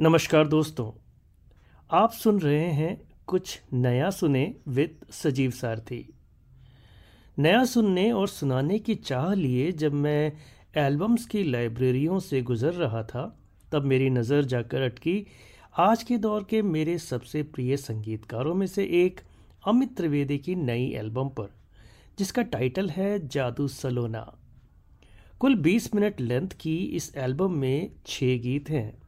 नमस्कार दोस्तों, आप सुन रहे हैं कुछ नया सुने विद सजीव सारथी। नया सुनने और सुनाने की चाह लिए जब मैं एल्बम्स की लाइब्रेरियों से गुज़र रहा था, तब मेरी नज़र जाकर अटकी। आज के दौर के मेरे सबसे प्रिय संगीतकारों में से एक अमित त्रिवेदी की नई एल्बम पर, जिसका टाइटल है जादू सलोना। कुल 20 मिनट लेंथ की इस एल्बम में छः गीत हैं।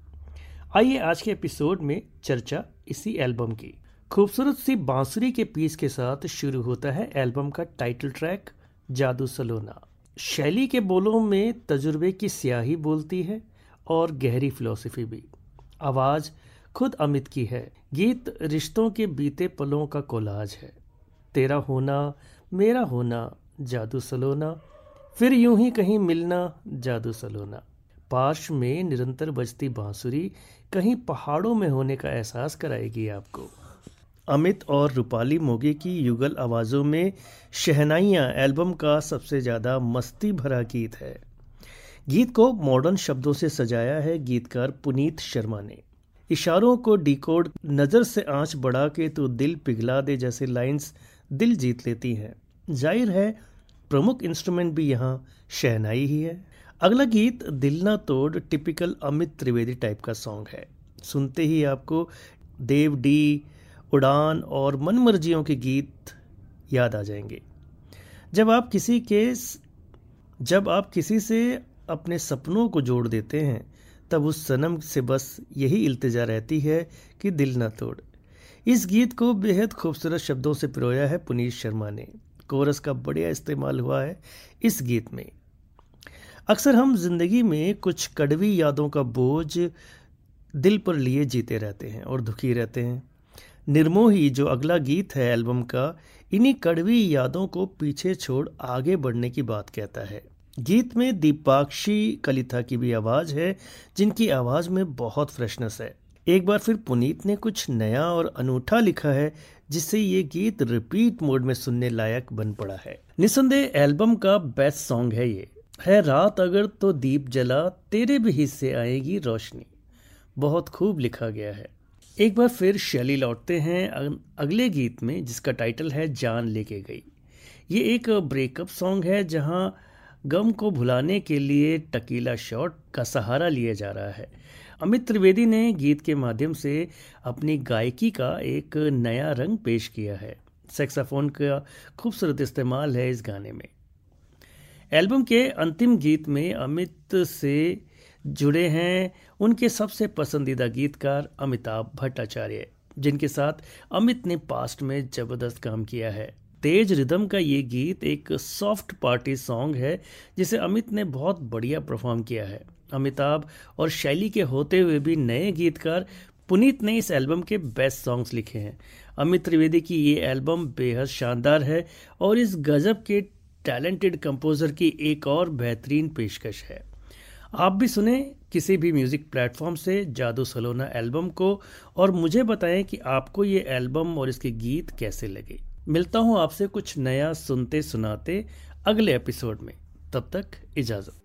आइए आज के एपिसोड में चर्चा इसी एल्बम की। खूबसूरत सी बांसुरी के पीस के साथ शुरू होता है एल्बम का टाइटल ट्रैक, जादू सलोना। शैली के बोलों में तजुर्बे की स्याही बोलती है और गहरी फिलोसफी भी। आवाज़ खुद अमित की है। गीत रिश्तों के बीते पलों का कोलाज है। तेरा होना, मेरा होना, जादू सलोना, फिर यूँ ही कहीं मिलना, जादू सलोना। पार्श में निरंतर बजती बांसुरी कहीं पहाड़ों में होने का एहसास कराएगी आपको। अमित और रूपाली मोगे की युगल आवाज़ों में शहनाइयाँ एल्बम का सबसे ज़्यादा मस्ती भरा गीत है। गीत को मॉडर्न शब्दों से सजाया है गीतकार पुनीत शर्मा ने। इशारों को डिकोड नज़र से आँच बढ़ा के तो दिल पिघला दे जैसे लाइंस दिल जीत लेती हैं। ज़ाहिर है, प्रमुख इंस्ट्रूमेंट भी यहाँ शहनाई ही है। अगला गीत दिल ना तोड़ टिपिकल अमित त्रिवेदी टाइप का सॉन्ग है। सुनते ही आपको देव डी, उड़ान और मनमर्जियों के गीत याद आ जाएँगे। जब आप किसी के जब आप किसी से अपने सपनों को जोड़ देते हैं, तब उस सनम से बस यही इल्तिजा रहती है कि दिल ना तोड़। इस गीत को बेहद खूबसूरत शब्दों से पिरोया है पुनीत शर्मा ने। कोरस का बढ़िया इस्तेमाल हुआ है इस गीत में। अक्सर हम ज़िंदगी में कुछ कड़वी यादों का बोझ दिल पर लिए जीते रहते हैं और दुखी रहते हैं। निर्मोही जो अगला गीत है एल्बम का, इन्हीं कड़वी यादों को पीछे छोड़ आगे बढ़ने की बात कहता है। गीत में दीपाक्षी कलिथा की भी आवाज़ है, जिनकी आवाज़ में बहुत फ्रेशनेस है। एक बार फिर पुनीत ने कुछ नया और अनूठा लिखा है, जिससे ये गीत रिपीट मोड में सुनने लायक बन पड़ा है। निसंदेह एल्बम का बेस्ट सॉन्ग है ये। है रात अगर तो दीप जला, तेरे भी हिस्से आएगी रोशनी। बहुत खूब लिखा गया है। एक बार फिर शैली लौटते हैं अगले गीत में, जिसका टाइटल है जान लेके गई। ये एक ब्रेकअप सॉन्ग है, जहाँ गम को भुलाने के लिए टकीला शॉट का सहारा लिया जा रहा है। अमित त्रिवेदी ने गीत के माध्यम से अपनी गायकी का एक नया रंग पेश किया है। सेक्साफोन का खूबसूरत इस्तेमाल है इस गाने में। एल्बम के अंतिम गीत में अमित से जुड़े हैं उनके सबसे पसंदीदा गीतकार अमिताभ भट्टाचार्य, जिनके साथ अमित ने पास्ट में ज़बरदस्त काम किया है। तेज रिदम का ये गीत एक सॉफ्ट पार्टी सॉन्ग है, जिसे अमित ने बहुत बढ़िया परफॉर्म किया है। अमिताभ और शैली के होते हुए भी नए गीतकार पुनीत ने इस एल्बम के बेस्ट सॉन्ग्स लिखे हैं। अमित त्रिवेदी की ये एल्बम बेहद शानदार है और इस गजब के टैलेंटेड कंपोजर की एक और बेहतरीन पेशकश है। आप भी सुने किसी भी म्यूज़िक प्लेटफॉर्म से जादू सलोना एल्बम को और मुझे बताएँ कि आपको ये एल्बम और इसके गीत कैसे लगे। मिलता हूँ आपसे कुछ नया सुनते सुनाते अगले एपिसोड में। तब तक इजाज़त।